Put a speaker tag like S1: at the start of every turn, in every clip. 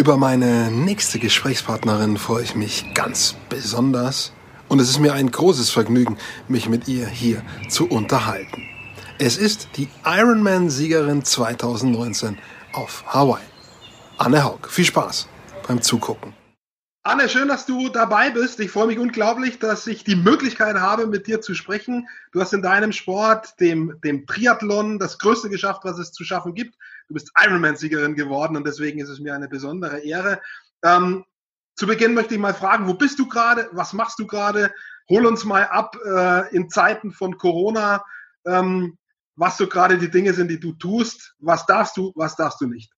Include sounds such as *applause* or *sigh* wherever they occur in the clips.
S1: Über meine nächste Gesprächspartnerin freue ich mich ganz besonders und es ist mir ein großes Vergnügen, mich mit ihr hier zu unterhalten. Es ist die Ironman-Siegerin 2019 auf Hawaii. Anne Haug, viel Spaß beim Zugucken. Anne, schön, dass du dabei bist. Ich freue mich unglaublich, dass ich die Möglichkeit habe, mit dir zu sprechen. Du hast in deinem Sport, dem, dem Triathlon, das Größte geschafft, was es zu schaffen gibt. Du bist Ironman-Siegerin geworden und deswegen ist es mir eine besondere Ehre. Ähm, zu Beginn möchte ich mal fragen, wo bist du gerade? Was machst du gerade? Hol uns mal ab äh, in Zeiten von Corona, ähm, was so gerade die Dinge sind, die du tust. Was darfst du, was darfst du nicht?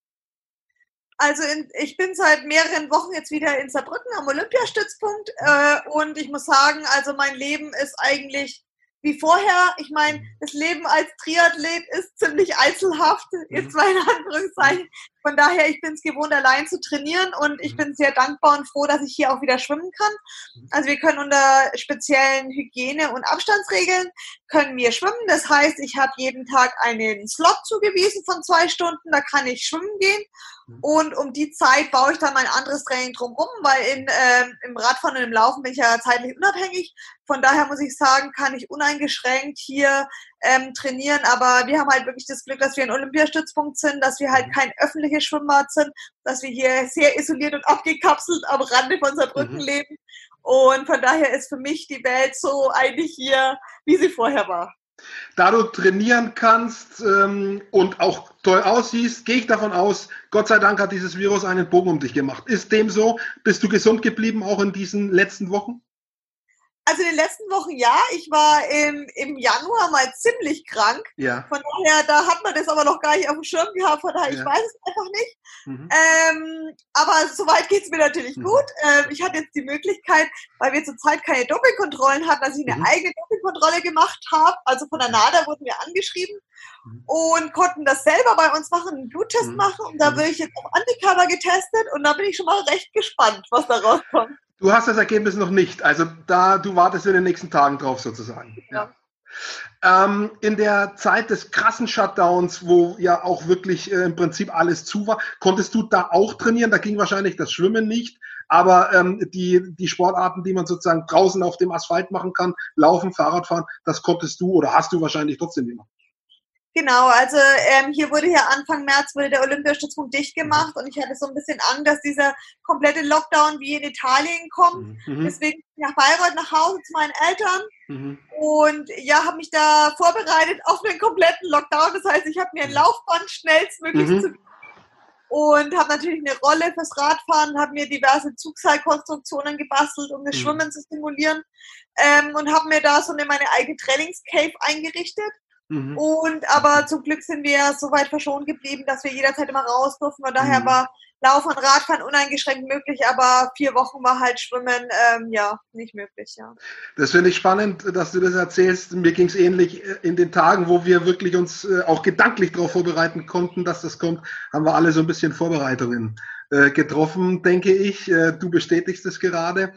S2: Also in, ich bin seit mehreren Wochen jetzt wieder in Saarbrücken am Olympiastützpunkt äh, und ich muss sagen, also mein Leben ist eigentlich wie vorher. Ich meine, mhm. das Leben als Triathlet ist ziemlich einzelhaft, jetzt mal in Anführungszeichen. Von daher, ich bin es gewohnt, allein zu trainieren und ich mhm. bin sehr dankbar und froh, dass ich hier auch wieder schwimmen kann. Mhm. Also wir können unter speziellen Hygiene- und Abstandsregeln können wir schwimmen. Das heißt, ich habe jeden Tag einen Slot zugewiesen von zwei Stunden, da kann ich schwimmen gehen. Und um die Zeit baue ich dann mein anderes Training drumherum, weil in, äh, im Radfahren und im Laufen bin ich ja zeitlich unabhängig. Von daher muss ich sagen, kann ich uneingeschränkt hier ähm, trainieren. Aber wir haben halt wirklich das Glück, dass wir ein Olympiastützpunkt sind, dass wir halt mhm. kein öffentliches Schwimmbad sind, dass wir hier sehr isoliert und abgekapselt am Rande von Saarbrücken mhm. leben. Und von daher ist für mich die Welt so eigentlich hier, wie sie vorher war.
S1: Da du trainieren kannst ähm, und auch toll aussiehst, gehe ich davon aus, Gott sei Dank hat dieses Virus einen Bogen um dich gemacht. Ist dem so? Bist du gesund geblieben auch in diesen letzten Wochen?
S2: Also in den letzten Wochen ja. Ich war im, im Januar mal ziemlich krank. Ja. Von daher, da hat man das aber noch gar nicht auf dem Schirm gehabt. Von daher, ja. ich weiß es einfach nicht. Mhm. Ähm, aber soweit geht es mir natürlich mhm. gut. Ähm, ich hatte jetzt die Möglichkeit, weil wir zurzeit keine Doppelkontrollen hatten, dass ich eine mhm. eigene Doppelkontrolle gemacht habe. Also von der NADA wurden wir angeschrieben mhm. und konnten das selber bei uns machen, einen Bluttest mhm. machen. Und da mhm. bin ich jetzt auf Antikörper getestet und da bin ich schon mal recht gespannt, was da rauskommt.
S1: Du hast das Ergebnis noch nicht. Also da, du wartest in den nächsten Tagen drauf sozusagen. Ja. Ähm, in der Zeit des krassen Shutdowns, wo ja auch wirklich äh, im Prinzip alles zu war, konntest du da auch trainieren? Da ging wahrscheinlich das Schwimmen nicht, aber ähm, die, die Sportarten, die man sozusagen draußen auf dem Asphalt machen kann, Laufen, Fahrradfahren, das konntest du oder hast du wahrscheinlich trotzdem gemacht.
S2: Genau, also ähm, hier wurde ja Anfang März wurde der Olympiastützpunkt dicht gemacht und ich hatte so ein bisschen Angst, dass dieser komplette Lockdown wie in Italien kommt. Mhm. Deswegen bin ich nach Bayreuth nach Hause zu meinen Eltern mhm. und ja, habe mich da vorbereitet auf einen kompletten Lockdown. Das heißt, ich habe mir ein Laufband schnellstmöglich mhm. zu und habe natürlich eine Rolle fürs Radfahren, habe mir diverse Zugseilkonstruktionen gebastelt, um das mhm. Schwimmen zu simulieren ähm, und habe mir da so eine meine eigene Trainingscave eingerichtet Mhm. Und aber zum Glück sind wir so weit verschont geblieben, dass wir jederzeit immer raus durften. Von daher mhm. war Laufen und Radfahren uneingeschränkt möglich, aber vier Wochen war halt Schwimmen ähm, ja nicht möglich. Ja.
S1: Das finde ich spannend, dass du das erzählst. Mir ging es ähnlich äh, in den Tagen, wo wir wirklich uns äh, auch gedanklich darauf vorbereiten konnten, dass das kommt, haben wir alle so ein bisschen Vorbereitungen äh, getroffen, denke ich. Du bestätigst es gerade.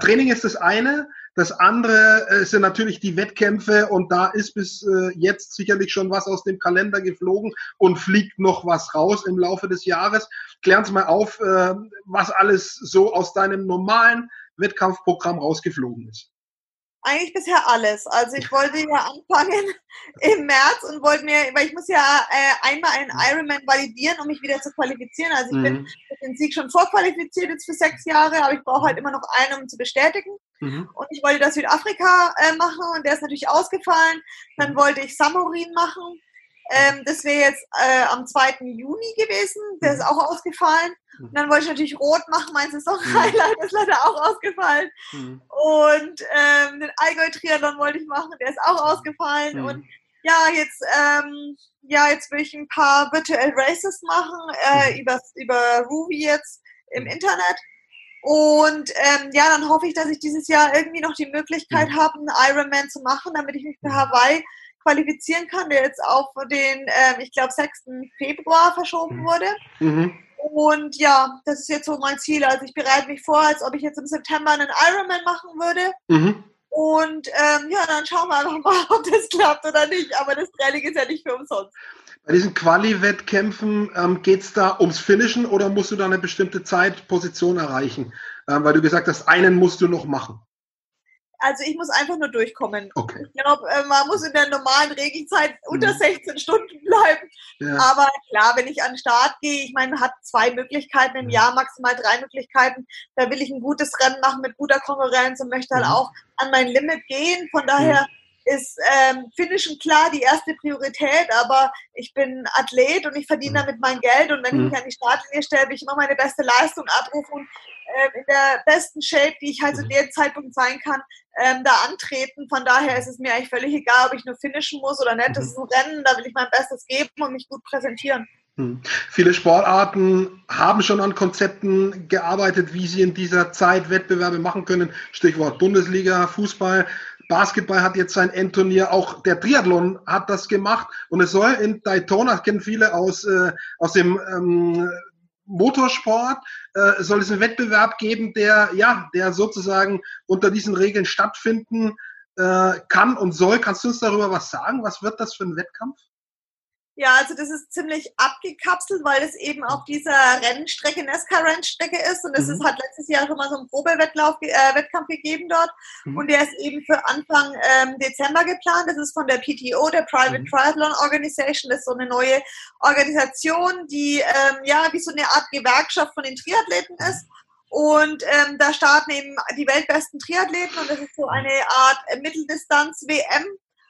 S1: Training ist das eine. Das andere äh, sind natürlich die Wettkämpfe und da ist bis äh, jetzt sicherlich schon was aus dem Kalender geflogen und fliegt noch was raus im Laufe des Jahres. Klären Sie mal auf, äh, was alles so aus deinem normalen Wettkampfprogramm rausgeflogen ist.
S2: Eigentlich bisher alles. Also ich wollte ja anfangen *laughs* im März und wollte mir, weil ich muss ja äh, einmal einen Ironman validieren, um mich wieder zu qualifizieren. Also ich mhm. bin mit dem Sieg schon vorqualifiziert jetzt für sechs Jahre, aber ich brauche halt immer noch einen, um zu bestätigen. Mhm. Und ich wollte das Südafrika äh, machen und der ist natürlich ausgefallen. Dann mhm. wollte ich Samorin machen. Ähm, das wäre jetzt äh, am 2. Juni gewesen. Der ist mhm. auch ausgefallen. Und dann wollte ich natürlich Rot machen, mein Saison-Highlight ist leider auch ausgefallen. Mhm. Und ähm, den Allgäu-Triathlon wollte ich machen, der ist auch ausgefallen. Mhm. Und ja, jetzt, ähm, ja, jetzt will ich ein paar Virtual Races machen, äh, mhm. über, über Ruby jetzt im Internet. Und ähm, ja, dann hoffe ich, dass ich dieses Jahr irgendwie noch die Möglichkeit mhm. habe, einen Ironman zu machen, damit ich mich für mhm. Hawaii qualifizieren kann, der jetzt auf den, ähm, ich glaube, 6. Februar verschoben mhm. wurde. Mhm. Und ja, das ist jetzt so mein Ziel. Also ich bereite mich vor, als ob ich jetzt im September einen Ironman machen würde. Mhm. Und ähm, ja, dann schauen wir einfach mal, *laughs* ob das klappt oder nicht. Aber das Training ist ja nicht für umsonst.
S1: Bei diesen Quali-Wettkämpfen ähm, geht es da ums Finishen oder musst du da eine bestimmte Zeitposition erreichen? Ähm, weil du gesagt hast, einen musst du noch machen.
S2: Also ich muss einfach nur durchkommen. Okay. Ich glaube, äh, man muss in der normalen Regelzeit unter 16 mhm. Stunden bleiben. Ja. Aber klar, wenn ich an den Start gehe, ich meine, man hat zwei Möglichkeiten im Jahr, maximal drei Möglichkeiten. Da will ich ein gutes Rennen machen mit guter Konkurrenz und möchte halt mhm. auch an mein Limit gehen. Von daher ist ähm, Finishen klar die erste Priorität, aber ich bin Athlet und ich verdiene mhm. damit mein Geld und wenn ich mhm. mich an die Startlinie stelle, will ich immer meine beste Leistung abrufen und äh, in der besten Shape, die ich halt zu mhm. dem Zeitpunkt sein kann, ähm, da antreten. Von daher ist es mir eigentlich völlig egal, ob ich nur finishen muss oder nicht. Das ist ein Rennen, da will ich mein Bestes geben und mich gut präsentieren.
S1: Hm. Viele Sportarten haben schon an Konzepten gearbeitet, wie sie in dieser Zeit Wettbewerbe machen können. Stichwort Bundesliga, Fußball. Basketball hat jetzt sein Endturnier, auch der Triathlon hat das gemacht und es soll in Daytona, kennen viele aus, äh, aus dem ähm, Motorsport, äh, soll es einen Wettbewerb geben, der, ja, der sozusagen unter diesen Regeln stattfinden äh, kann und soll. Kannst du uns darüber was sagen? Was wird das für ein Wettkampf?
S2: Ja, also das ist ziemlich abgekapselt, weil es eben auf dieser Rennstrecke, Nesca-Rennstrecke ist. Und es mhm. hat letztes Jahr schon mal so einen Probewettlauf, äh, Wettkampf gegeben dort. Mhm. Und der ist eben für Anfang ähm, Dezember geplant. Das ist von der PTO, der Private mhm. Triathlon Organization. Das ist so eine neue Organisation, die ähm, ja wie so eine Art Gewerkschaft von den Triathleten ist. Und ähm, da starten eben die weltbesten Triathleten und das ist so eine Art Mitteldistanz-WM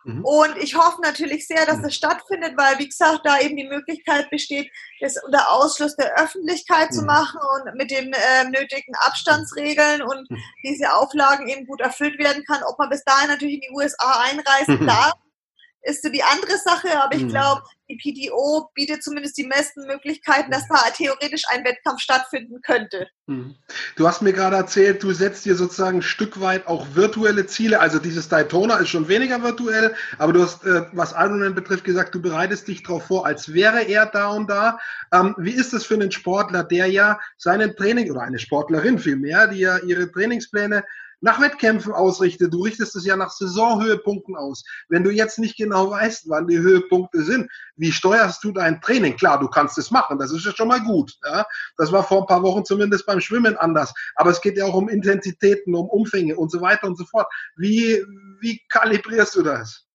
S2: Mhm. Und ich hoffe natürlich sehr, dass mhm. es stattfindet, weil, wie gesagt, da eben die Möglichkeit besteht, das unter Ausschluss der Öffentlichkeit mhm. zu machen und mit den äh, nötigen Abstandsregeln und mhm. diese Auflagen eben gut erfüllt werden kann. Ob man bis dahin natürlich in die USA einreisen *laughs* darf, ist so die andere Sache, aber ich mhm. glaube, die PDO bietet zumindest die besten Möglichkeiten, dass da theoretisch ein Wettkampf stattfinden könnte.
S1: Mhm. Du hast mir gerade erzählt, du setzt dir sozusagen ein Stück weit auch virtuelle Ziele. Also dieses Daytona ist schon weniger virtuell, aber du hast, äh, was Ironman betrifft, gesagt, du bereitest dich darauf vor, als wäre er da und da. Ähm, wie ist es für einen Sportler, der ja seinen Training oder eine Sportlerin vielmehr, die ja ihre Trainingspläne nach Wettkämpfen ausrichtet. Du richtest es ja nach Saisonhöhepunkten aus. Wenn du jetzt nicht genau weißt, wann die Höhepunkte sind, wie steuerst du dein Training? Klar, du kannst es machen, das ist ja schon mal gut. Ja? Das war vor ein paar Wochen zumindest beim Schwimmen anders. Aber es geht ja auch um Intensitäten, um Umfänge und so weiter und so fort. Wie, wie kalibrierst du das?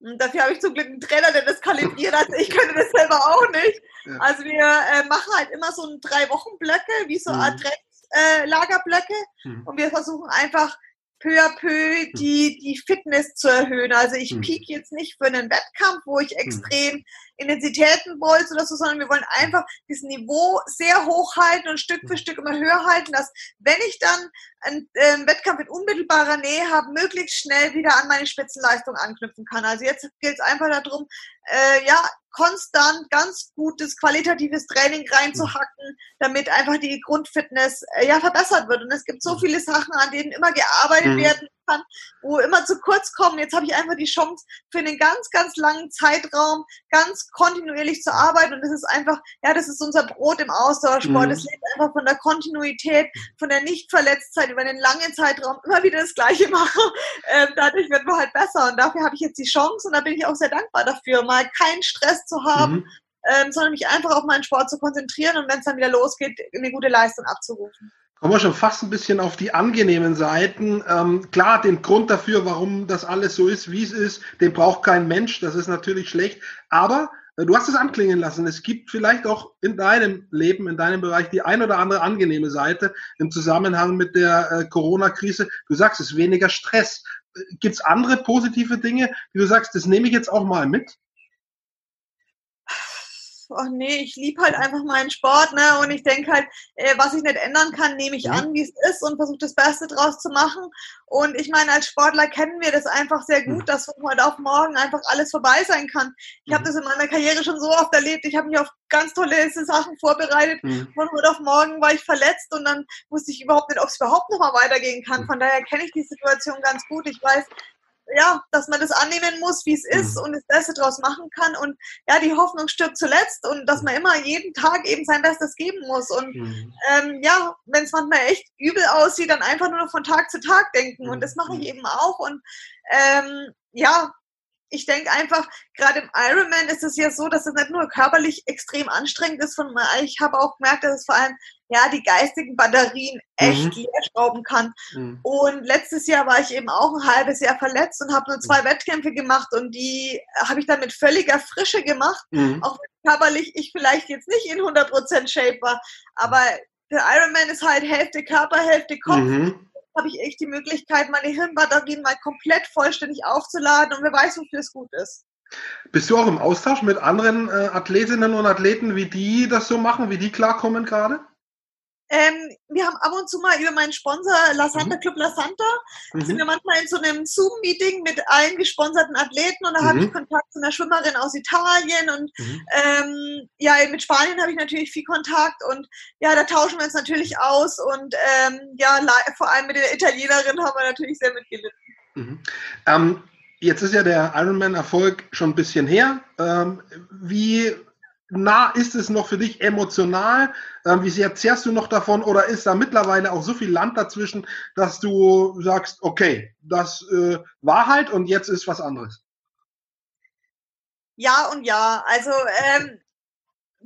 S2: Und dafür habe ich zum Glück einen Trainer, der das kalibriert. Also ich könnte das selber auch nicht. Also wir äh, machen halt immer so ein drei Wochen Blöcke, wie so mhm. Art äh, Lagerblöcke mhm. und wir versuchen einfach peu à peu die, die Fitness zu erhöhen. Also ich mhm. peak jetzt nicht für einen Wettkampf, wo ich hm. extrem mhm. Intensitäten bolz oder so, sondern wir wollen einfach dieses Niveau sehr hoch halten und Stück für. Stück immer höher halten, dass wenn ich dann einen, äh, Wettkampf in unmittelbarer Nähe habe, möglichst schnell wieder an meine Spitzenleistung anknüpfen kann. Also jetzt gilt es einfach darum, äh, ja, konstant ganz gutes qualitatives Training reinzuhacken, damit einfach die Grundfitness äh, ja verbessert wird. Und es gibt so mhm. viele Sachen, an denen immer gearbeitet mhm. werden kann, wo immer zu kurz kommen. Jetzt habe ich einfach die Chance für einen ganz, ganz langen Zeitraum ganz kontinuierlich zu arbeiten. Und das ist einfach, ja, das ist unser Brot im Ausdauersport. Es mhm. lebt einfach von der Kontinuität, von der Nichtverletztheit über einen langen Zeitraum immer wieder das Gleiche *laughs* machen. Ähm, dadurch wird man halt besser. Und dafür habe ich jetzt die Chance und da bin ich auch sehr dankbar dafür, mal keinen Stress zu haben. Mhm. Ähm, sondern mich einfach auf meinen Sport zu konzentrieren und wenn es dann wieder losgeht, eine gute Leistung abzurufen
S1: kommen wir schon fast ein bisschen auf die angenehmen Seiten. Ähm, klar, den Grund dafür, warum das alles so ist, wie es ist, den braucht kein Mensch. Das ist natürlich schlecht. Aber äh, du hast es anklingen lassen. Es gibt vielleicht auch in deinem Leben, in deinem Bereich die ein oder andere angenehme Seite im Zusammenhang mit der äh, Corona-Krise. Du sagst, es ist weniger Stress. Äh, gibt es andere positive Dinge, die du sagst, das nehme ich jetzt auch mal mit?
S2: Ach nee, ich liebe halt einfach meinen Sport, ne? Und ich denke halt, äh, was ich nicht ändern kann, nehme ich an, wie es ist und versuche das Beste draus zu machen. Und ich meine, als Sportler kennen wir das einfach sehr gut, mhm. dass von heute auf morgen einfach alles vorbei sein kann. Ich habe mhm. das in meiner Karriere schon so oft erlebt. Ich habe mich auf ganz tolle Sachen vorbereitet. Mhm. Von heute auf morgen war ich verletzt und dann wusste ich überhaupt nicht, ob es überhaupt noch mal weitergehen kann. Von daher kenne ich die Situation ganz gut. Ich weiß, ja, dass man das annehmen muss, wie es ist mhm. und das Beste draus machen kann und ja, die Hoffnung stirbt zuletzt und dass man immer jeden Tag eben sein Bestes geben muss und mhm. ähm, ja, wenn es manchmal echt übel aussieht, dann einfach nur noch von Tag zu Tag denken und das mache ich mhm. eben auch und ähm, ja, ich denke einfach, gerade im Ironman ist es ja so, dass es nicht nur körperlich extrem anstrengend ist, von ich habe auch gemerkt, dass es vor allem ja die geistigen Batterien echt mhm. leer schrauben kann. Mhm. Und letztes Jahr war ich eben auch ein halbes Jahr verletzt und habe nur zwei mhm. Wettkämpfe gemacht und die habe ich dann mit völliger Frische gemacht, mhm. auch wenn körperlich ich vielleicht jetzt nicht in 100% Shape war, aber der Ironman ist halt Hälfte Körper, Hälfte Kopf. Habe ich echt die Möglichkeit, meine Hirnbatterien mal komplett vollständig aufzuladen und wer weiß, wofür es gut ist.
S1: Bist du auch im Austausch mit anderen äh, Athletinnen und Athleten, wie die das so machen, wie die klarkommen gerade?
S2: Ähm, wir haben ab und zu mal über meinen Sponsor La Santa mhm. Club La Santa, mhm. sind wir manchmal in so einem Zoom-Meeting mit allen gesponserten Athleten und da mhm. habe ich Kontakt zu einer Schwimmerin aus Italien und mhm. ähm, ja, mit Spanien habe ich natürlich viel Kontakt und ja, da tauschen wir uns natürlich aus und ähm, ja, vor allem mit der Italienerin haben wir natürlich sehr mitgelitten.
S1: Mhm. Ähm, jetzt ist ja der Ironman-Erfolg schon ein bisschen her. Ähm, wie nah ist es noch für dich emotional? Ähm, wie sehr zehrst du noch davon? Oder ist da mittlerweile auch so viel Land dazwischen, dass du sagst, okay, das äh, war halt und jetzt ist was anderes?
S2: Ja und ja. Also ähm,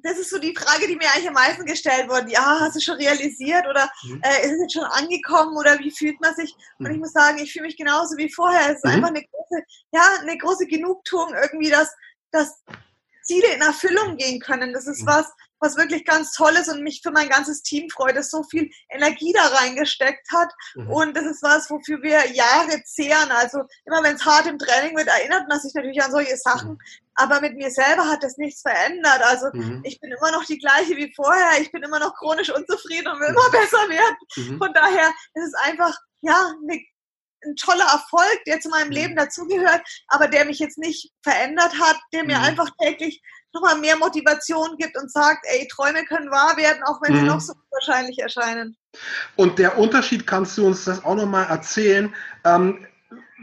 S2: das ist so die Frage, die mir eigentlich am meisten gestellt wurde. Ja, hast du schon realisiert oder mhm. äh, ist es jetzt schon angekommen oder wie fühlt man sich? Und ich mhm. muss sagen, ich fühle mich genauso wie vorher. Es ist mhm. einfach eine große, ja, eine große Genugtuung irgendwie, dass, dass Ziele in Erfüllung gehen können. Das ist mhm. was, was wirklich ganz toll ist und mich für mein ganzes Team freut, das so viel Energie da reingesteckt hat. Mhm. Und das ist was, wofür wir Jahre zehren. Also immer wenn es hart im Training wird, erinnert man sich natürlich an solche Sachen. Mhm. Aber mit mir selber hat das nichts verändert. Also mhm. ich bin immer noch die gleiche wie vorher. Ich bin immer noch chronisch unzufrieden und will immer *laughs* besser werden. Mhm. Von daher ist es einfach, ja, eine ein toller Erfolg, der zu meinem Leben dazugehört, aber der mich jetzt nicht verändert hat, der mir mhm. einfach täglich nochmal mehr Motivation gibt und sagt, ey, Träume können wahr werden, auch wenn mhm. sie noch so unwahrscheinlich erscheinen.
S1: Und der Unterschied, kannst du uns das auch nochmal erzählen? Ähm,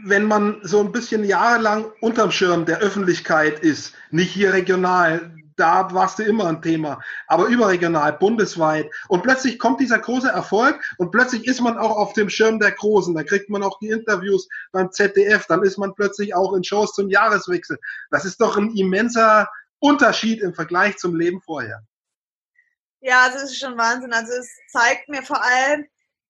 S1: wenn man so ein bisschen jahrelang unterm Schirm der Öffentlichkeit ist, nicht hier regional, da warst du immer ein Thema. Aber überregional, bundesweit. Und plötzlich kommt dieser große Erfolg und plötzlich ist man auch auf dem Schirm der Großen. Da kriegt man auch die Interviews beim ZDF. Dann ist man plötzlich auch in Shows zum Jahreswechsel. Das ist doch ein immenser Unterschied im Vergleich zum Leben vorher.
S2: Ja, also es ist schon Wahnsinn. Also es zeigt mir vor allem,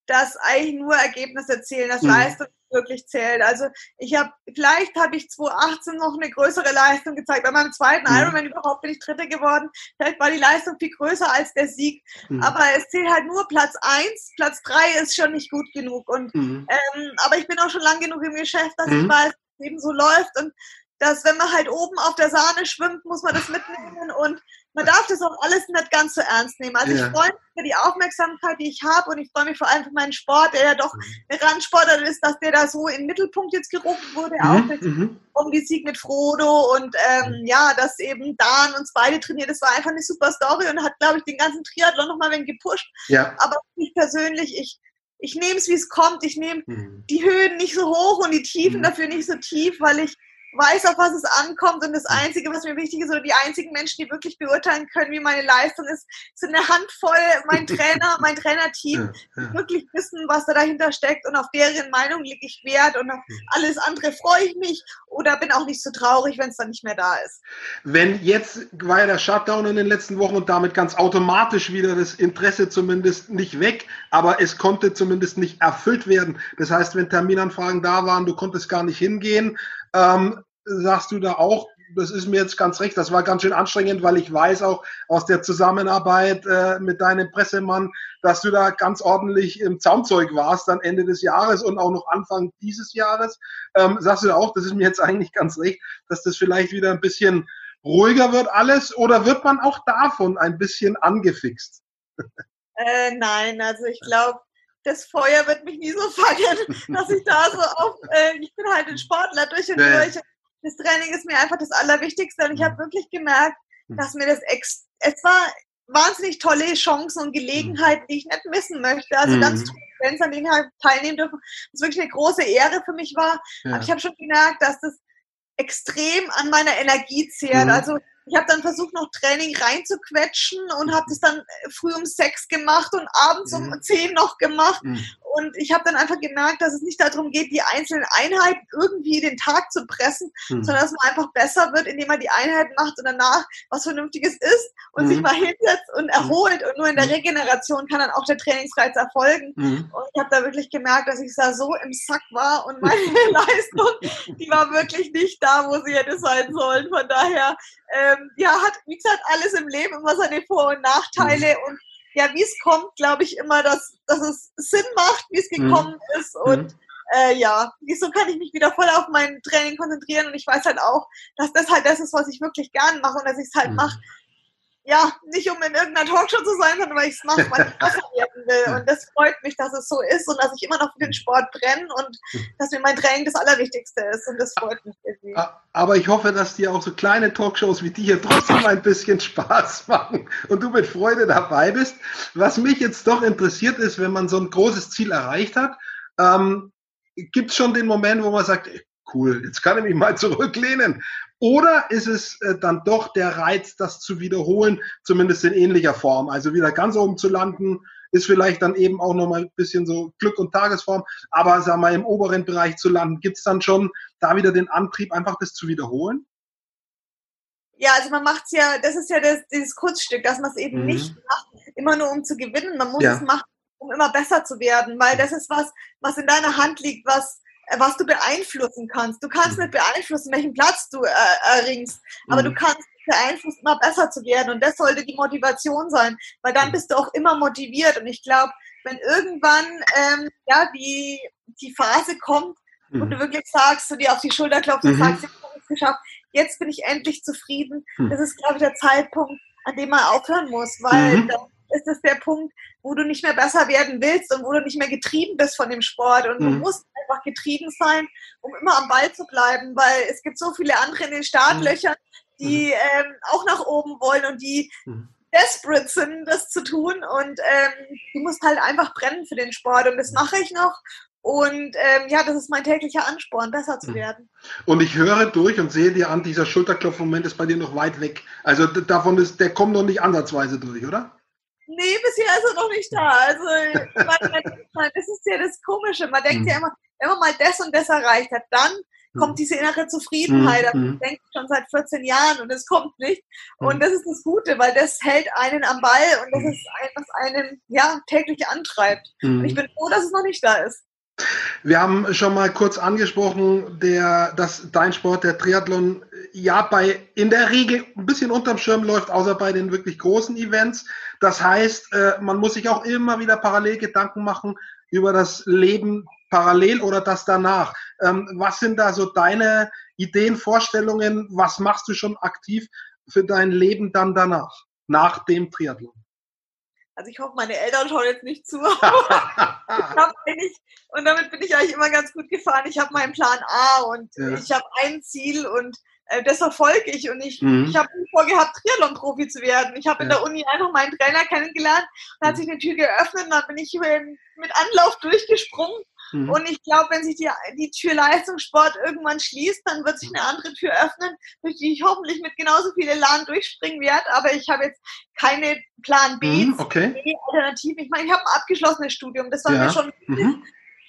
S2: dass eigentlich nur Ergebnisse zählen, dass mhm. Leistung wirklich zählt. Also ich habe, vielleicht habe ich 2018 noch eine größere Leistung gezeigt. Bei meinem zweiten mhm. Ironman überhaupt bin ich Dritte geworden. Vielleicht war die Leistung viel größer als der Sieg. Mhm. Aber es zählt halt nur Platz 1. Platz 3 ist schon nicht gut genug. Und mhm. ähm, aber ich bin auch schon lang genug im Geschäft, dass ich mhm. weiß, dass es eben so läuft. Und dass wenn man halt oben auf der Sahne schwimmt, muss man das mitnehmen und man darf das auch alles nicht ganz so ernst nehmen. Also ja. ich freue mich für die Aufmerksamkeit, die ich habe und ich freue mich vor allem für meinen Sport, der ja doch mhm. eine Randsportler ist, dass der da so in den Mittelpunkt jetzt gerufen wurde, mhm. auch mit, mhm. um die Sieg mit Frodo und ähm, mhm. ja, dass eben Dan uns beide trainiert. Das war einfach eine super Story und hat, glaube ich, den ganzen Triathlon nochmal ein gepusht. Ja. Aber ich persönlich, ich ich nehme es, wie es kommt. Ich nehme mhm. die Höhen nicht so hoch und die Tiefen mhm. dafür nicht so tief, weil ich weiß, auf was es ankommt und das Einzige, was mir wichtig ist, oder die einzigen Menschen, die wirklich beurteilen können, wie meine Leistung ist, sind eine Handvoll, mein *laughs* Trainer, mein Trainerteam, ja, ja. wirklich wissen, was da dahinter steckt und auf deren Meinung lege ich Wert und auf alles andere freue ich mich oder bin auch nicht so traurig, wenn es dann nicht mehr da ist.
S1: Wenn jetzt war ja der Shutdown in den letzten Wochen und damit ganz automatisch wieder das Interesse zumindest nicht weg, aber es konnte zumindest nicht erfüllt werden. Das heißt, wenn Terminanfragen da waren, du konntest gar nicht hingehen, ähm, sagst du da auch, das ist mir jetzt ganz recht, das war ganz schön anstrengend, weil ich weiß auch aus der Zusammenarbeit äh, mit deinem Pressemann, dass du da ganz ordentlich im Zaumzeug warst dann Ende des Jahres und auch noch Anfang dieses Jahres. Ähm, sagst du da auch, das ist mir jetzt *laughs* eigentlich ganz recht, dass das vielleicht wieder ein bisschen ruhiger wird alles oder wird man auch davon ein bisschen angefixt? *laughs*
S2: Äh, nein, also ich glaube, das Feuer wird mich nie so *laughs* fangen, dass ich da so auf, äh, ich bin halt ein Sportler durch und ja. durch. Das Training ist mir einfach das Allerwichtigste und ich habe mhm. wirklich gemerkt, mhm. dass mir das ex es war wahnsinnig tolle Chancen und Gelegenheiten, die ich nicht missen möchte. Also mhm. ganz tolle Events, an denen ich teilnehmen dürfen, was wirklich eine große Ehre für mich war. Ja. Aber ich habe schon gemerkt, dass das extrem an meiner Energie zehrt. Mhm. Also ich habe dann versucht, noch Training reinzuquetschen und habe das dann früh um sechs gemacht und abends mhm. um zehn noch gemacht. Mhm. Und ich habe dann einfach gemerkt, dass es nicht darum geht, die einzelnen Einheiten irgendwie den Tag zu pressen, mhm. sondern dass man einfach besser wird, indem man die Einheit macht und danach was Vernünftiges isst und mhm. sich mal hinsetzt und mhm. erholt. Und nur in der mhm. Regeneration kann dann auch der Trainingsreiz erfolgen. Mhm. Und ich habe da wirklich gemerkt, dass ich da so im Sack war und meine *laughs* Leistung, die war wirklich nicht da, wo sie hätte sein sollen. Von daher, ähm, ja, hat, wie gesagt, alles im Leben immer seine Vor- und Nachteile und ja, wie es kommt, glaube ich immer, dass, dass es Sinn macht, wie es mhm. gekommen mhm. ist. Und äh, ja, so kann ich mich wieder voll auf mein Training konzentrieren. Und ich weiß halt auch, dass das halt das ist, was ich wirklich gern mache und dass ich es halt mhm. mache, ja, nicht um in irgendeiner Talkshow zu sein, sondern weil ich es mache, weil ich besser werden will. Und das freut mich, dass es so ist und dass ich immer noch für den Sport brenne und dass mir mein Training das Allerwichtigste ist. Und das freut mich irgendwie.
S1: Aber ich hoffe, dass dir auch so kleine Talkshows wie die hier trotzdem ein bisschen Spaß *laughs* machen und du mit Freude dabei bist. Was mich jetzt doch interessiert ist, wenn man so ein großes Ziel erreicht hat, ähm, gibt es schon den Moment, wo man sagt, cool, jetzt kann ich mich mal *laughs* zurücklehnen. Oder ist es äh, dann doch der Reiz, das zu wiederholen, zumindest in ähnlicher Form? Also wieder ganz oben zu landen, ist vielleicht dann eben auch nochmal ein bisschen so Glück und Tagesform. Aber sag mal, im oberen Bereich zu landen, gibt es dann schon da wieder den Antrieb, einfach das zu wiederholen?
S2: Ja, also man macht es ja, das ist ja das, dieses Kurzstück, dass man es eben mhm. nicht macht, immer nur um zu gewinnen. Man muss ja. es machen, um immer besser zu werden, weil das ist was, was in deiner Hand liegt, was was du beeinflussen kannst. Du kannst mhm. nicht beeinflussen, welchen Platz du äh, erringst, aber mhm. du kannst beeinflussen, immer besser zu werden. Und das sollte die Motivation sein, weil dann mhm. bist du auch immer motiviert. Und ich glaube, wenn irgendwann ähm, ja, die, die Phase kommt, mhm. wo du wirklich sagst, du dir auf die Schulter klopfst und mhm. sagst, ich habe es geschafft, jetzt bin ich endlich zufrieden. Mhm. Das ist, glaube ich, der Zeitpunkt, an dem man aufhören muss, weil mhm. dann ist es der Punkt, wo du nicht mehr besser werden willst und wo du nicht mehr getrieben bist von dem Sport. Und mhm. du musst einfach getrieben sein, um immer am Ball zu bleiben, weil es gibt so viele andere in den Startlöchern, mhm. die mhm. ähm, auch nach oben wollen und die mhm. desperate sind, das zu tun. Und ähm, du musst halt einfach brennen für den Sport. Und das mache ich noch. Und ähm, ja, das ist mein täglicher Ansporn, besser zu werden.
S1: Und ich höre durch und sehe dir an, dieser Schulterklopfmoment ist bei dir noch weit weg. Also davon ist, der kommt noch nicht ansatzweise durch, oder?
S2: Nee, bisher ist er noch nicht da. Also, man, *laughs* das ist ja das Komische. Man denkt ja immer, wenn man mal das und das erreicht hat, dann mhm. kommt diese innere Zufriedenheit. Mhm. Das denke ich schon seit 14 Jahren und es kommt nicht. Mhm. Und das ist das Gute, weil das hält einen am Ball und das mhm. ist ein, was einen ja, täglich antreibt. Und ich mhm. bin froh, dass es noch nicht da ist.
S1: Wir haben schon mal kurz angesprochen, der, dass dein Sport, der Triathlon, ja bei in der Regel ein bisschen unterm Schirm läuft, außer bei den wirklich großen Events. Das heißt, äh, man muss sich auch immer wieder parallel Gedanken machen über das Leben parallel oder das danach. Ähm, was sind da so deine Ideen, Vorstellungen? Was machst du schon aktiv für dein Leben dann danach, nach dem Triathlon?
S2: Also ich hoffe, meine Eltern schauen jetzt nicht zu. *laughs* ich, und damit bin ich eigentlich immer ganz gut gefahren. Ich habe meinen Plan A und ja. ich habe ein Ziel und das verfolge ich. Und ich, mhm. ich habe vorgehabt, Triathlon-Profi zu werden. Ich habe ja. in der Uni einfach meinen Trainer kennengelernt. Dann hat mhm. sich eine Tür geöffnet und dann bin ich mit Anlauf durchgesprungen Mhm. Und ich glaube, wenn sich die, die Tür Leistungssport irgendwann schließt, dann wird sich eine andere Tür öffnen, durch die ich hoffentlich mit genauso viel Elan durchspringen werde. Aber ich habe jetzt keine Plan B,
S1: mhm, okay.
S2: Alternative. Ich meine, ich habe ein abgeschlossenes Studium, das war ja. mir schon mhm.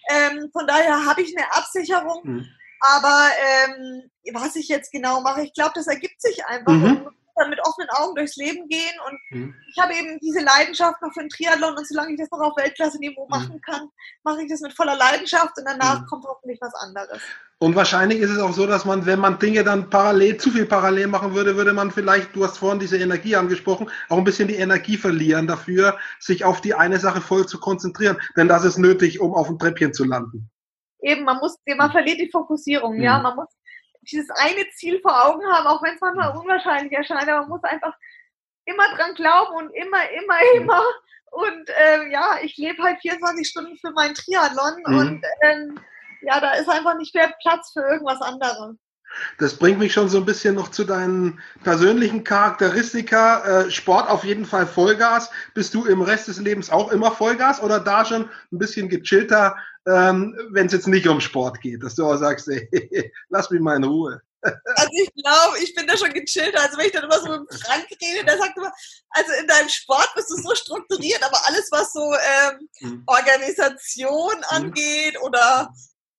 S2: ähm, Von daher habe ich eine Absicherung. Aber ähm, was ich jetzt genau mache, ich glaube, das ergibt sich einfach. Mhm dann mit offenen Augen durchs Leben gehen. Und mhm. ich habe eben diese Leidenschaft noch für den Triathlon und solange ich das noch auf Weltklasse-Niveau mhm. machen kann, mache ich das mit voller Leidenschaft und danach mhm. kommt hoffentlich was anderes.
S1: Und wahrscheinlich ist es auch so, dass man, wenn man Dinge dann parallel, zu viel parallel machen würde, würde man vielleicht, du hast vorhin diese Energie angesprochen, auch ein bisschen die Energie verlieren dafür, sich auf die eine Sache voll zu konzentrieren. Denn das ist nötig, um auf dem Treppchen zu landen.
S2: Eben, man muss, man verliert die Fokussierung, ja, mhm. man muss dieses eine Ziel vor Augen haben, auch wenn es manchmal mhm. unwahrscheinlich erscheint, aber man muss einfach immer dran glauben und immer, immer, mhm. immer. Und ähm, ja, ich lebe halt 24 Stunden für meinen Triathlon mhm. und ähm, ja, da ist einfach nicht mehr Platz für irgendwas anderes.
S1: Das bringt mich schon so ein bisschen noch zu deinen persönlichen Charakteristika. Äh, Sport auf jeden Fall Vollgas. Bist du im Rest des Lebens auch immer Vollgas oder da schon ein bisschen gechillter, ähm, wenn es jetzt nicht um Sport geht, dass du auch sagst, ey, *laughs* lass mich mal in Ruhe.
S2: Also ich glaube, ich bin da schon gechillter. Also wenn ich dann immer so mit Frank rede, der sagt immer, also in deinem Sport bist du so strukturiert, aber alles, was so ähm, mhm. Organisation mhm. angeht oder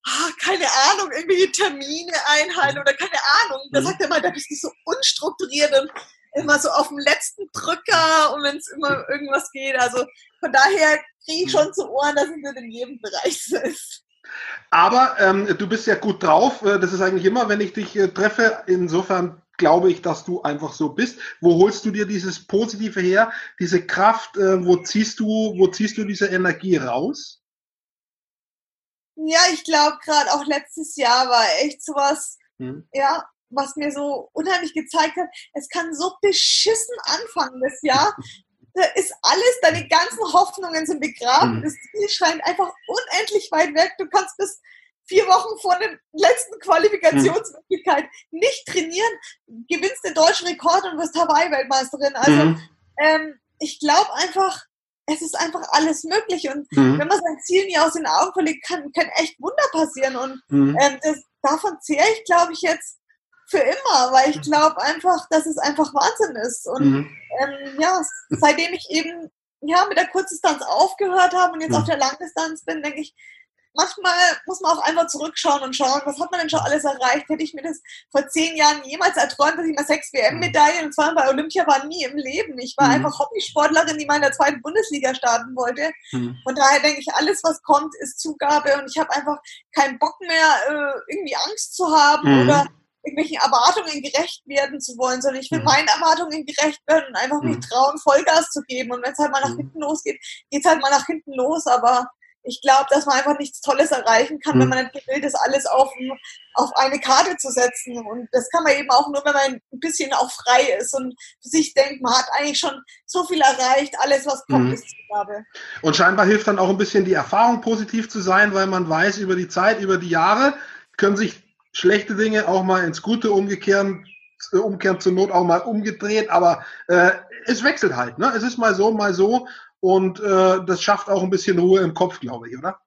S2: ah, keine Ahnung, irgendwelche Termine einhalten oder keine Ahnung. Da sagt er mal, da bist du so unstrukturiert und immer so auf dem letzten Drücker und wenn es immer irgendwas geht. Also von daher kriege ich mhm. schon zu Ohren, dass es nicht in jedem Bereich so ist.
S1: Aber ähm, du bist ja gut drauf. Äh, das ist eigentlich immer, wenn ich dich äh, treffe. Insofern glaube ich, dass du einfach so bist. Wo holst du dir dieses Positive her, diese Kraft? Äh, wo ziehst du, wo ziehst du diese Energie raus?
S2: Ja, ich glaube gerade auch letztes Jahr war echt sowas, hm. ja, was mir so unheimlich gezeigt hat, es kann so beschissen anfangen das Jahr. *laughs* da ist alles, deine ganzen Hoffnungen sind begraben. Hm. Das Ziel scheint einfach unendlich weit weg. Du kannst bis vier Wochen vor der letzten Qualifikationsmöglichkeit hm. nicht trainieren, gewinnst den deutschen Rekord und wirst Hawaii-Weltmeisterin. Also hm. ähm, ich glaube einfach, es ist einfach alles möglich. Und mhm. wenn man sein Ziel nie aus den Augen verlegt, kann, können echt Wunder passieren. Und mhm. ähm, das, davon zehre ich, glaube ich, jetzt für immer, weil ich glaube einfach, dass es einfach Wahnsinn ist. Und mhm. ähm, ja, seitdem ich eben ja, mit der Kurzdistanz aufgehört habe und jetzt auf der Langdistanz bin, denke ich, manchmal muss man auch einfach zurückschauen und schauen, was hat man denn schon alles erreicht? Hätte ich mir das vor zehn Jahren jemals erträumt, dass ich mal sechs WM-Medaillen und zwar bei Olympia war nie im Leben. Ich war mhm. einfach Hobbysportlerin, die mal in der zweiten Bundesliga starten wollte. Mhm. Von daher denke ich, alles, was kommt, ist Zugabe und ich habe einfach keinen Bock mehr, äh, irgendwie Angst zu haben mhm. oder irgendwelchen Erwartungen gerecht werden zu wollen, sondern ich will mhm. meinen Erwartungen gerecht werden und einfach mich mhm. trauen, Vollgas zu geben. Und wenn es halt mal nach mhm. hinten losgeht, geht es halt mal nach hinten los. Aber ich glaube, dass man einfach nichts Tolles erreichen kann, mhm. wenn man nicht gewillt ist, alles auf, auf eine Karte zu setzen. Und das kann man eben auch nur, wenn man ein bisschen auch frei ist und sich denkt, man hat eigentlich schon so viel erreicht, alles, was kommt, mhm. ist Zugabe.
S1: Und scheinbar hilft dann auch ein bisschen die Erfahrung, positiv zu sein, weil man weiß, über die Zeit, über die Jahre können sich schlechte Dinge auch mal ins Gute umgekehren, äh, umkehren zur Not auch mal umgedreht, aber äh, es wechselt halt. Ne? Es ist mal so, mal so. Und äh, das schafft auch ein bisschen Ruhe im Kopf, glaube ich, oder?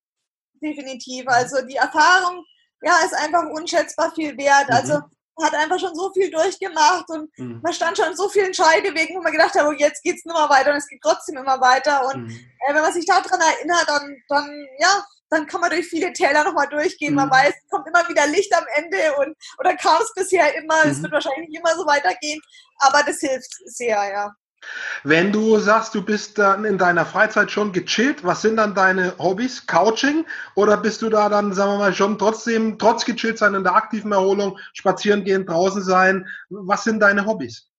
S2: Definitiv. Also die Erfahrung, ja, ist einfach unschätzbar viel wert. Mhm. Also hat einfach schon so viel durchgemacht und mhm. man stand schon so vielen Scheidewegen, wo man gedacht hat, oh, jetzt geht's nur mal weiter und es geht trotzdem immer weiter. Und mhm. äh, wenn man sich daran erinnert, dann, dann, ja, dann kann man durch viele Täler nochmal durchgehen. Man mhm. weiß, es kommt immer wieder Licht am Ende und oder kam es bisher immer, es mhm. wird wahrscheinlich immer so weitergehen, aber das hilft sehr, ja.
S1: Wenn du sagst, du bist dann in deiner Freizeit schon gechillt, was sind dann deine Hobbys? Couching? Oder bist du da dann, sagen wir mal, schon trotzdem, trotz gechillt sein in der aktiven Erholung, spazieren gehen, draußen sein? Was sind deine Hobbys?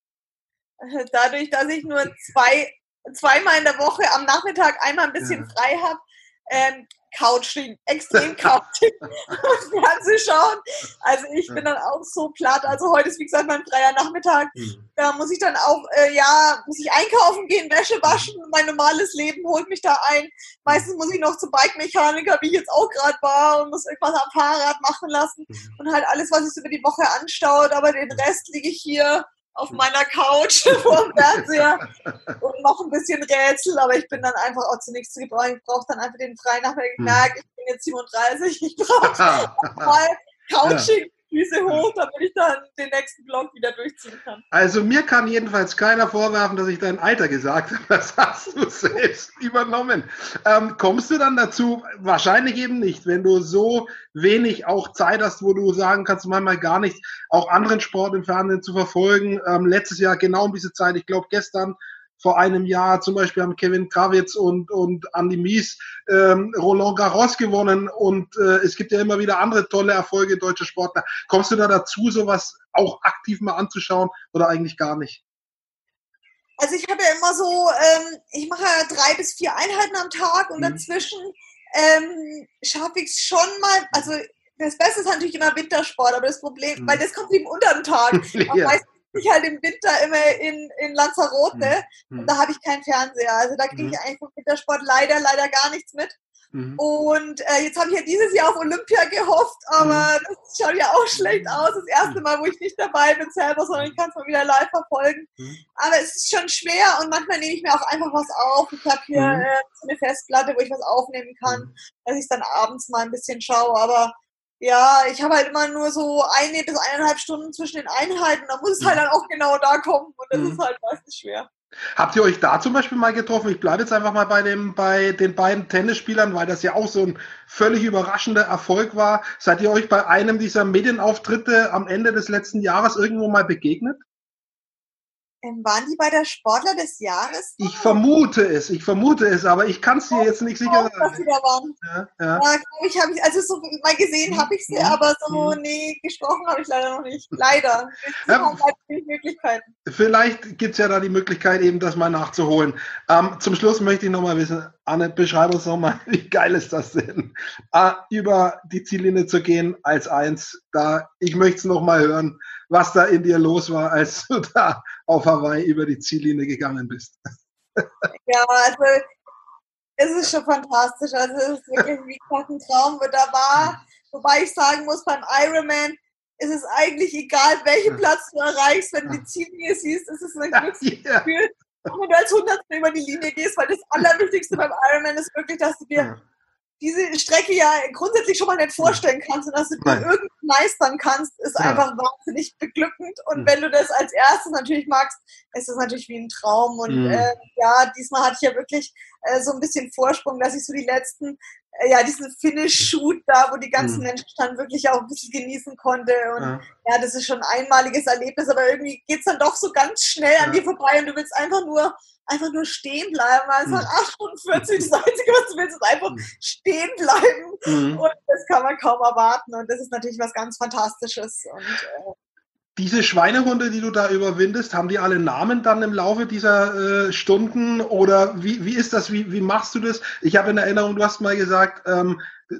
S2: Dadurch, dass ich nur zwei, zweimal in der Woche am Nachmittag einmal ein bisschen ja. frei habe, ähm, Couching, extrem *laughs* Couching *laughs* und Fernsehen schauen. Also ich bin dann auch so platt. Also heute ist wie gesagt mein freier Nachmittag. Mhm. Da muss ich dann auch, äh, ja, muss ich einkaufen gehen, Wäsche waschen. Mein normales Leben holt mich da ein. Meistens muss ich noch zum Bike-Mechaniker, wie ich jetzt auch gerade war, und muss irgendwas am Fahrrad machen lassen. Mhm. Und halt alles, was sich über die Woche anstaut. Aber den Rest liege ich hier auf meiner Couch *laughs* vor dem Fernseher und noch ein bisschen Rätsel, aber ich bin dann einfach auch zunächst gebraucht. Ich brauche dann einfach den freien Nachmittag. Ich hm. merke, ich bin jetzt 37, ich brauche *laughs* mal Couching. Füße hoch, damit ich dann den nächsten Block wieder durchziehen kann.
S1: Also mir kann jedenfalls keiner vorwerfen, dass ich dein Alter gesagt habe. *laughs* Das hast du selbst übernommen. Ähm, kommst du dann dazu? Wahrscheinlich eben nicht, wenn du so wenig auch Zeit hast, wo du sagen kannst, manchmal gar nicht, auch anderen Sport im Fernsehen zu verfolgen. Ähm, letztes Jahr genau um diese Zeit, ich glaube gestern vor einem Jahr zum Beispiel haben Kevin Krawitz und, und Andy Mies ähm, Roland Garros gewonnen und äh, es gibt ja immer wieder andere tolle Erfolge deutscher Sportler. Kommst du da dazu, sowas auch aktiv mal anzuschauen oder eigentlich gar nicht?
S2: Also ich habe ja immer so, ähm, ich mache ja drei bis vier Einheiten am Tag und mhm. dazwischen ähm, schaffe ich es schon mal, also das Beste ist natürlich immer Wintersport, aber das Problem, mhm. weil das kommt eben unter den Tag. *laughs* ja. Meistens ich halt im Winter immer in, in Lanzarote mhm. und da habe ich keinen Fernseher. Also da kriege ich mhm. eigentlich vom Wintersport leider, leider gar nichts mit. Mhm. Und äh, jetzt habe ich ja dieses Jahr auf Olympia gehofft, aber mhm. das schaut ja auch schlecht aus. Das erste Mal, wo ich nicht dabei bin selber, sondern ich kann es mal wieder live verfolgen. Mhm. Aber es ist schon schwer und manchmal nehme ich mir auch einfach was auf. Ich habe hier mhm. äh, so eine Festplatte, wo ich was aufnehmen kann, mhm. dass ich dann abends mal ein bisschen schaue. Aber ja, ich habe halt immer nur so eine bis eineinhalb Stunden zwischen den Einheiten. Da muss es halt dann auch genau da kommen und das ist halt meistens schwer.
S1: Habt ihr euch da zum Beispiel mal getroffen? Ich bleibe jetzt einfach mal bei, dem, bei den beiden Tennisspielern, weil das ja auch so ein völlig überraschender Erfolg war. Seid ihr euch bei einem dieser Medienauftritte am Ende des letzten Jahres irgendwo mal begegnet?
S2: Ähm, waren die bei der Sportler des Jahres?
S1: Ich vermute es, ich vermute es, aber ich kann es dir jetzt nicht sicher sagen.
S2: Dass sie da waren. Ja, ja. ja ich habe also so mal gesehen habe ich sie, mhm. aber so mhm. nee, gesprochen habe ich leider noch nicht. Leider. Ja,
S1: Möglichkeiten. Vielleicht gibt es ja da die Möglichkeit, eben das mal nachzuholen. Ähm, zum Schluss möchte ich nochmal wissen, Anne, beschreib uns nochmal, *laughs* wie geil ist das denn, äh, über die Ziellinie zu gehen als eins. Da, ich möchte es nochmal hören was da in dir los war, als du *laughs* da auf Hawaii über die Ziellinie gegangen bist. *laughs*
S2: Ja, also es ist schon fantastisch. Also es ist wirklich wie gesagt ein Traum, wo da war. Wobei ich sagen muss, beim Ironman ist es eigentlich egal, welchen Platz du erreichst, wenn du die Ziellinie siehst, ist es ein Glücksgefühl. Ja. Auch wenn du als Hundertstel über die Linie gehst, weil das Allerwichtigste beim Ironman ist wirklich, dass du dir diese Strecke ja grundsätzlich schon mal nicht vorstellen kannst und dass du die irgendwie meistern kannst, ist ja. einfach wahnsinnig beglückend. Und mhm. wenn du das als erstes natürlich magst, ist das natürlich wie ein Traum. Und mhm. äh, ja, diesmal hatte ich ja wirklich äh, so ein bisschen Vorsprung, dass ich so die letzten, ja, diesen Finish-Shoot da, wo die ganzen mhm. Menschen standen, wirklich auch ein bisschen genießen konnte. Und ja. ja. das ist schon ein einmaliges Erlebnis, aber irgendwie geht es dann doch so ganz schnell an dir vorbei und du willst einfach nur einfach nur stehen bleiben. Also mhm. 48, das Einzige, was du willst, ist einfach mhm. stehen bleiben. Mhm. Und das kann man kaum erwarten. Und das ist natürlich was ganz Fantastisches. Und, äh,
S1: diese Schweinehunde, die du da überwindest, haben die alle Namen dann im Laufe dieser äh, Stunden? Oder wie, wie ist das? Wie, wie machst du das? Ich habe in Erinnerung, du hast mal gesagt, ähm,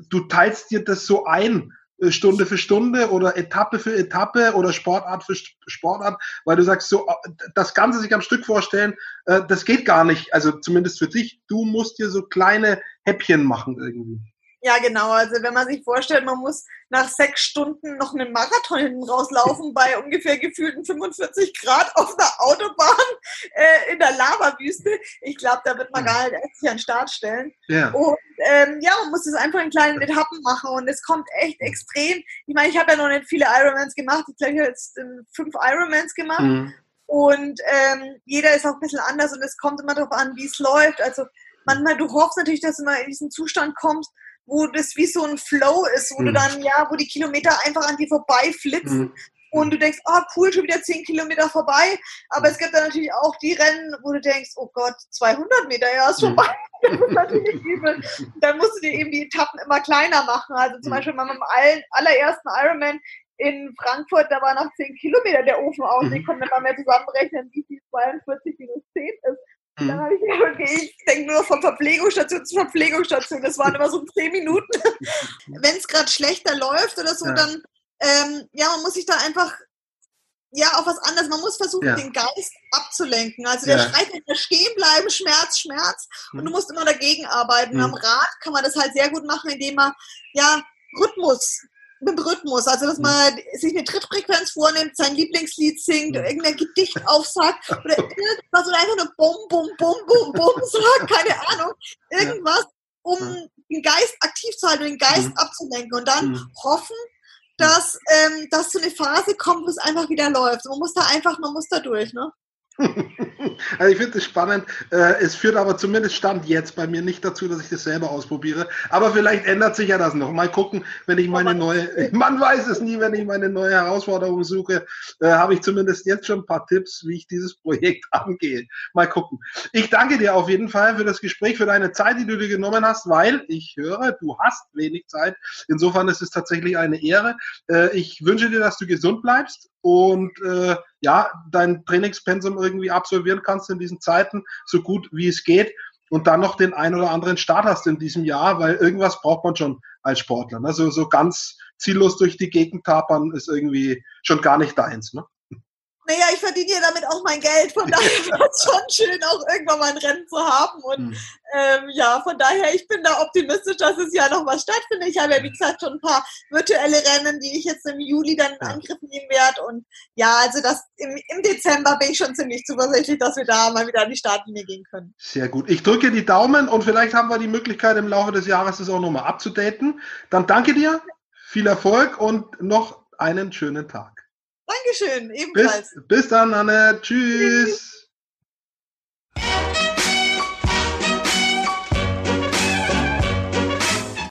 S1: du teilst dir das so ein äh, Stunde für Stunde oder Etappe für Etappe oder Sportart für Sportart, weil du sagst, so äh, das Ganze sich am Stück vorstellen, äh, das geht gar nicht. Also zumindest für dich, du musst dir so kleine Häppchen machen irgendwie.
S2: Ja, genau. Also wenn man sich vorstellt, man muss nach sechs Stunden noch einen Marathon hinten rauslaufen bei ungefähr gefühlten 45 Grad auf einer Autobahn äh, in der Lavawüste. Ich glaube, da wird man gar nicht sich an den Start stellen. Ja. Und ähm, ja, man muss es einfach in kleinen Etappen machen und es kommt echt extrem. Ich meine, ich habe ja noch nicht viele Ironmans gemacht. Ich glaube, ich habe jetzt äh, fünf Ironmans gemacht. Mhm. Und ähm, jeder ist auch ein bisschen anders und es kommt immer darauf an, wie es läuft. Also manchmal, du hoffst natürlich, dass du mal in diesen Zustand kommst, wo das wie so ein Flow ist, wo mhm. du dann, ja, wo die Kilometer einfach an dir vorbeiflitzen. Mhm. Und du denkst, oh cool, schon wieder 10 Kilometer vorbei. Aber es gibt dann natürlich auch die Rennen, wo du denkst, oh Gott, 200 Meter, ja, ist mhm. vorbei. *laughs* Das ist natürlich übel. Dann musst du dir eben die Etappen immer kleiner machen. Also zum mhm. Beispiel beim allerersten Ironman in Frankfurt, da war nach 10 Kilometer der Ofen aus. Mhm. Ich konnte mal mehr zusammenrechnen, wie viel 42 minus 10 ist. Mhm. Dann habe ich gedacht, okay, ich denke nur von Verpflegungsstation zu Verpflegungsstation. Das waren immer so zehn Minuten. *laughs* Wenn es gerade schlechter läuft oder so, ja. dann, ähm, ja, man muss sich da einfach, ja, auf was anderes. Man muss versuchen, ja. den Geist abzulenken. Also der ja. schreit nicht mehr stehen bleiben, Schmerz, Schmerz. Und du mhm. musst immer dagegen arbeiten. Mhm. Am Rad kann man das halt sehr gut machen, indem man, ja, Rhythmus mit dem Rhythmus, also dass man sich eine Trittfrequenz vornimmt, sein Lieblingslied singt, irgendein Gedicht aufsagt oder irgendwas oder einfach nur Bum, Bum, Bum, Bum, Bum *laughs* sagt, keine Ahnung, irgendwas, um den Geist aktiv zu halten, den Geist mhm. abzulenken und dann mhm. hoffen, dass, ähm, dass so eine Phase kommt, wo es einfach wieder läuft. Man muss da einfach, man muss da durch, ne?
S1: Also ich finde es spannend. Äh, es führt aber zumindest Stand jetzt bei mir nicht dazu, dass ich das selber ausprobiere. Aber vielleicht ändert sich ja das noch. Mal gucken, wenn ich meine neue, *laughs* man weiß es nie, wenn ich meine neue Herausforderung suche, äh, habe ich zumindest jetzt schon ein paar Tipps, wie ich dieses Projekt *laughs* angehe. Mal gucken. Ich danke dir auf jeden Fall für das Gespräch, für deine Zeit, die du dir genommen hast, weil ich höre, du hast wenig Zeit. Insofern ist es tatsächlich eine Ehre. Äh, ich wünsche dir, dass du gesund bleibst und äh, ja, dein Trainingspensum irgendwie absolvieren kannst in diesen Zeiten, so gut wie es geht und dann noch den ein oder anderen Start hast in diesem Jahr, weil irgendwas braucht man schon als Sportler. Ne? So, so ganz ziellos durch die Gegend tapern ist irgendwie schon gar nicht deins. Ne?
S2: Naja, ich verdiene ja damit auch mein Geld. Von daher *laughs* wäre es schon schön, auch irgendwann mal ein Rennen zu haben. Und hm. ähm, ja, von daher, ich bin da optimistisch, dass es ja noch was stattfindet. Ich habe ja, wie gesagt, schon ein paar virtuelle Rennen, die ich jetzt im Juli dann in Angriff nehmen werde. Und ja, also das im, im Dezember bin ich schon ziemlich zuversichtlich, dass wir da mal wieder an die Startlinie gehen können.
S1: Sehr gut. Ich drücke die Daumen und vielleicht haben wir die Möglichkeit, im Laufe des Jahres das auch nochmal abzudaten. Dann danke dir, viel Erfolg und noch einen schönen Tag.
S2: Dankeschön, ebenfalls.
S1: Bis, bis dann, Anne. Tschüss. Tschüss. *laughs*